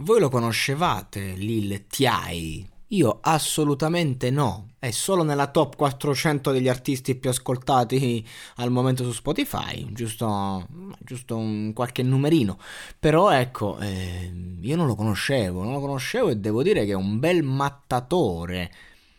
Voi lo conoscevate, Lil Tiai? Io assolutamente no. È solo nella top 400 degli artisti più ascoltati al momento su Spotify, giusto, giusto un qualche numerino. Però ecco, eh, io non lo conoscevo, non lo conoscevo e devo dire che è un bel mattatore.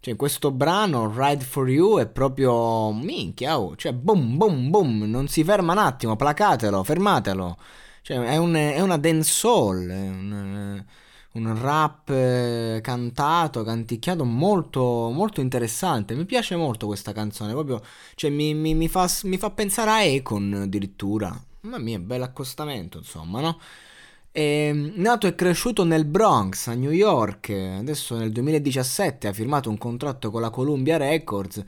Cioè, questo brano, Ride for You, è proprio minchia, oh, cioè, boom, boom, boom, non si ferma un attimo, placatelo, fermatelo. Cioè, è, un, è una dancehall, è un, un rap eh, cantato, canticchiato molto, molto interessante. Mi piace molto questa canzone, proprio, cioè, mi, mi, mi, fa, mi fa pensare a Econ addirittura. Mamma mia, bel accostamento, insomma, no? È nato e cresciuto nel Bronx, a New York, adesso nel 2017 ha firmato un contratto con la Columbia Records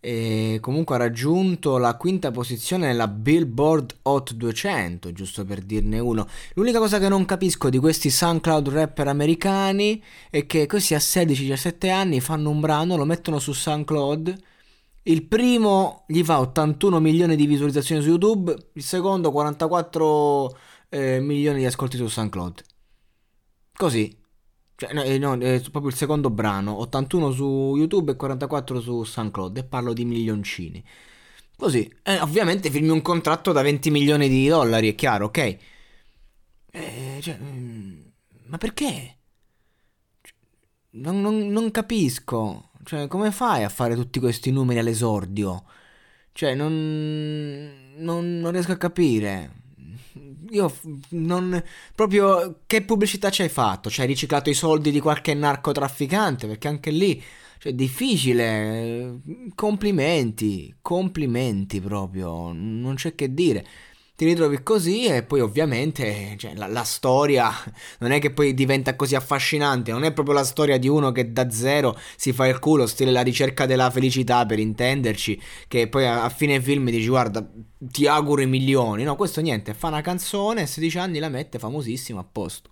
e comunque ha raggiunto la quinta posizione nella Billboard Hot 200, giusto per dirne uno. L'unica cosa che non capisco di questi SoundCloud rapper americani è che così a 16-17 anni fanno un brano, lo mettono su SoundCloud. Il primo gli fa 81 milioni di visualizzazioni su YouTube, il secondo 44 eh, milioni di ascolti su SoundCloud. Così. Cioè, no, eh, no, è proprio il secondo brano, 81 su YouTube e 44 su SoundCloud e parlo di milioncini. Così, eh, ovviamente firmi un contratto da 20 milioni di dollari, è chiaro, ok? Eh, cioè, mm, ma perché? Cioè, non, non, non, capisco. Cioè, come fai a fare tutti questi numeri all'esordio? Cioè, non, non riesco a capire io non proprio che pubblicità ci hai fatto? Cioè hai riciclato i soldi di qualche narcotrafficante? Perché anche lì cioè, difficile. Complimenti, complimenti proprio, non c'è che dire ti ritrovi così e poi ovviamente cioè, la, la, storia non è che poi diventa così affascinante, non è proprio la storia di uno che da zero si fa il culo, stile la ricerca della felicità per intenderci, che poi a, a fine film dici guarda ti auguro i milioni, no questo niente, fa una canzone, a 16 anni la mette famosissima a posto,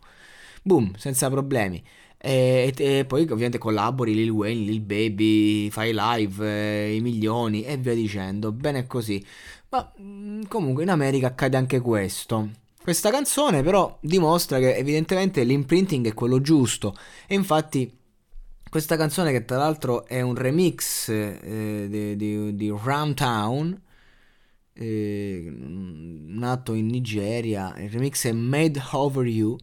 boom, senza problemi. E, e, poi ovviamente collabori Lil Wayne, Lil Baby, fai live, eh, i milioni e via dicendo. Bene così. Ma mm, comunque in America accade anche questo. Questa canzone però dimostra che evidentemente l'imprinting è quello giusto e infatti questa canzone che tra l'altro è un remix eh, di, di, di Roundtown eh, nato in Nigeria, il remix è Made Over You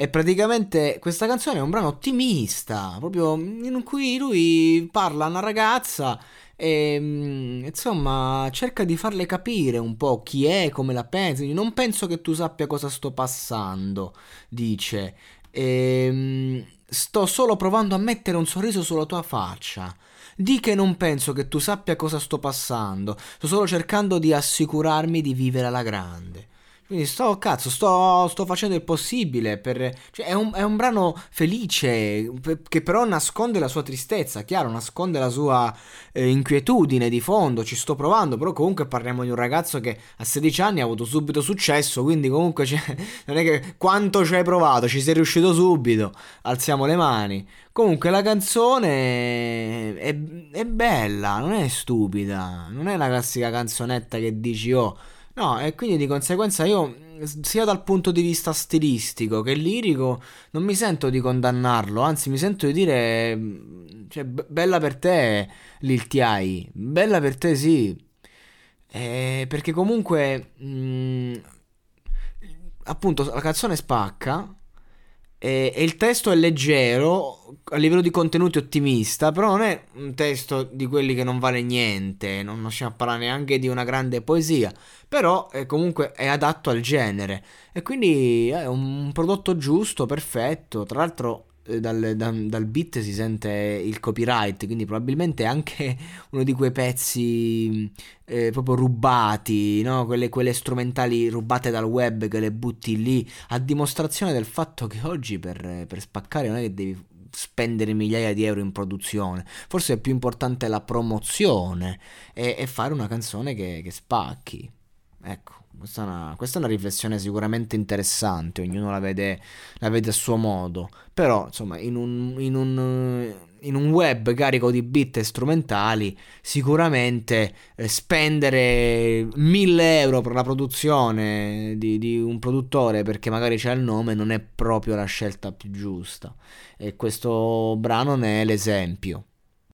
e praticamente questa canzone è un brano ottimista, proprio in cui lui parla a una ragazza e mm, insomma cerca di farle capire un po' chi è, come la pensa. Non penso che tu sappia cosa sto passando, dice. E, mm, sto solo provando a mettere un sorriso sulla tua faccia. Di che non penso che tu sappia cosa sto passando. Sto solo cercando di assicurarmi di vivere alla grande. Quindi sto, cazzo, sto, sto facendo il possibile per... Cioè, è un, è un brano felice, che però nasconde la sua tristezza, chiaro, nasconde la sua eh, inquietudine di fondo, ci sto provando, però comunque parliamo di un ragazzo che a 16 anni ha avuto subito successo, quindi comunque cioè, non è che quanto ci hai provato, ci sei riuscito subito, alziamo le mani. Comunque la canzone è, è bella, non è stupida, non è la classica canzonetta che dici oh No, e quindi di conseguenza io, sia dal punto di vista stilistico che lirico, non mi sento di condannarlo, anzi mi sento di dire, cioè, bella per te Lil T.I., bella per te sì, eh, perché comunque, mh, appunto, la canzone spacca, e, e, il testo è leggero, a livello di contenuti ottimista, però non è un testo di quelli che non vale niente, non riusciamo a parlare neanche di una grande poesia, però è comunque è adatto al genere. E quindi è un prodotto giusto, perfetto, tra l'altro dal, dal, dal, beat si sente il copyright, quindi probabilmente anche uno di quei pezzi eh, proprio rubati, no? quelle, quelle, strumentali rubate dal web che le butti lì, a dimostrazione del fatto che oggi per, per spaccare non è che devi spendere migliaia di euro in produzione, forse è più importante la promozione e, e fare una canzone che, che spacchi. Ecco. Questa è, una, questa è una riflessione sicuramente interessante, ognuno la vede, la vede a suo modo, però insomma in un, in, un, in un, web carico di bit e strumentali sicuramente eh, spendere 1000 euro per la produzione di, di, un produttore perché magari c'è il nome non è proprio la scelta più giusta e questo brano ne è l'esempio.